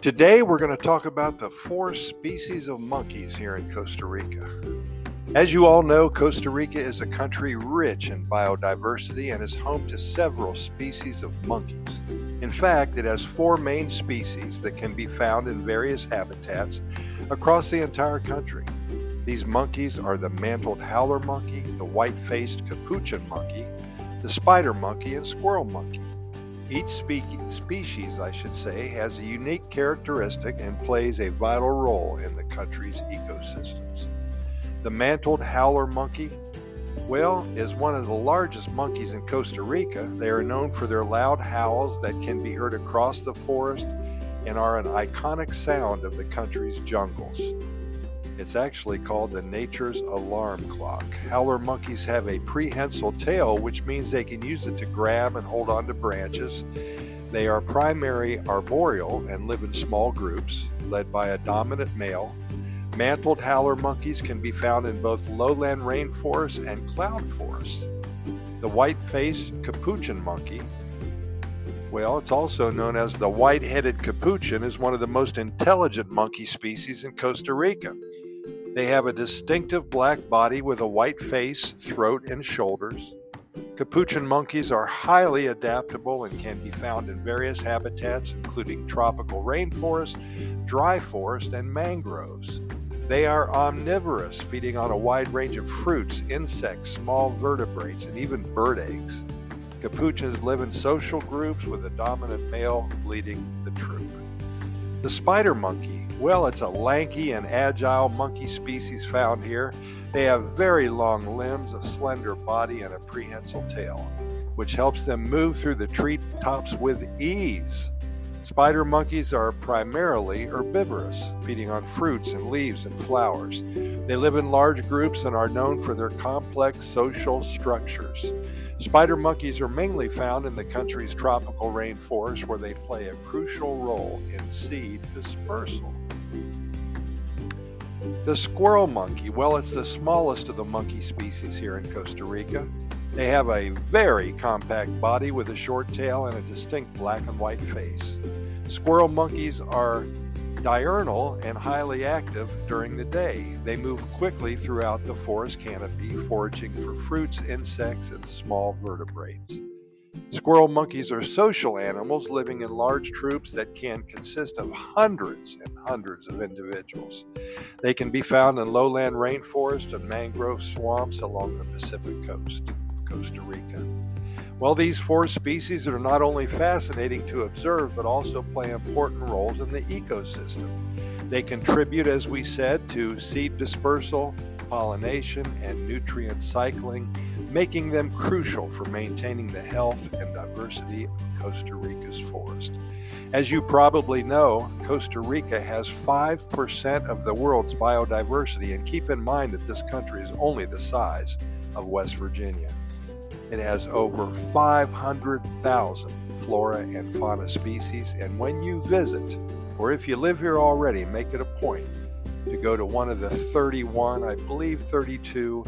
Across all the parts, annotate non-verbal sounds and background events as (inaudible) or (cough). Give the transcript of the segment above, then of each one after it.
Today, we're going to talk about the four species of monkeys here in Costa Rica. As you all know, Costa Rica is a country rich in biodiversity and is home to several species of monkeys. In fact, it has four main species that can be found in various habitats across the entire country. These monkeys are the mantled howler monkey, the white faced capuchin monkey, the spider monkey, and squirrel monkey. Each spe- species, I should say, has a unique characteristic and plays a vital role in the country's ecosystems. The mantled howler monkey, well, is one of the largest monkeys in Costa Rica. They are known for their loud howls that can be heard across the forest and are an iconic sound of the country's jungles. It's actually called the nature's alarm clock. Howler monkeys have a prehensile tail, which means they can use it to grab and hold onto branches. They are primary arboreal and live in small groups, led by a dominant male. Mantled howler monkeys can be found in both lowland rainforests and cloud forests. The white faced capuchin monkey, well, it's also known as the white headed capuchin, is one of the most intelligent monkey species in Costa Rica. They have a distinctive black body with a white face, throat, and shoulders. Capuchin monkeys are highly adaptable and can be found in various habitats, including tropical rainforest, dry forest, and mangroves. They are omnivorous, feeding on a wide range of fruits, insects, small vertebrates, and even bird eggs. Capuchins live in social groups with a dominant male leading the troop. The spider monkey well, it's a lanky and agile monkey species found here. They have very long limbs, a slender body, and a prehensile tail, which helps them move through the tree tops with ease. Spider monkeys are primarily herbivorous, feeding on fruits and leaves and flowers. They live in large groups and are known for their complex social structures. Spider monkeys are mainly found in the country's tropical rainforest where they play a crucial role in seed dispersal. The squirrel monkey, well, it's the smallest of the monkey species here in Costa Rica. They have a very compact body with a short tail and a distinct black and white face. Squirrel monkeys are diurnal and hmm. highly active during the day. They move quickly throughout the forest canopy, foraging for fruits, insects, and small vertebrates. Squirrel monkeys are social animals living in large troops that can consist of hundreds and hundreds of individuals. They can be found in lowland rainforest and mangrove swamps along the Pacific coast Costa Rica. Well, these four species are not only fascinating to observe, but also play important roles in the ecosystem. They contribute, as we said, to seed dispersal, pollination, and nutrient cycling, making them crucial for maintaining the health and diversity of Costa Rica's forest. As you probably know, Costa Rica has 5% of the world's biodiversity, and keep in mind that this country is only the size of West Virginia. It has over 500,000 flora and fauna species, and when you visit, or if you live here already, make it a point to go to one of the 31, I believe 32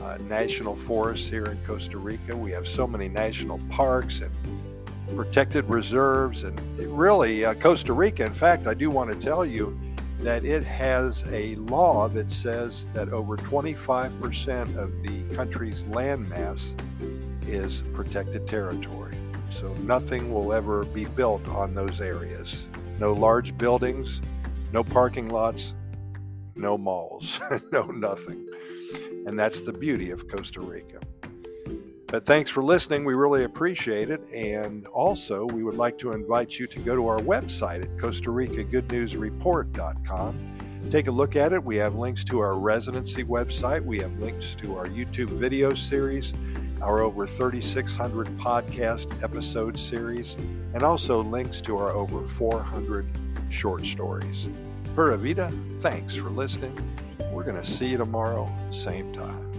uh, national forests here in Costa Rica. We have so many national parks and protected reserves, and really, uh, Costa Rica, in fact, I do want to tell you that it has a law that says that over 25% of the country's landmass is protected territory. So nothing will ever be built on those areas. No large buildings, no parking lots, no malls, (laughs) no nothing. And that's the beauty of Costa Rica. But thanks for listening. We really appreciate it. And also, we would like to invite you to go to our website at Costa Rica Good News Report.com. Take a look at it. We have links to our residency website, we have links to our YouTube video series, our over 3,600 podcast episode series, and also links to our over 400 short stories. Pura Vida, thanks for listening. We're going to see you tomorrow, same time.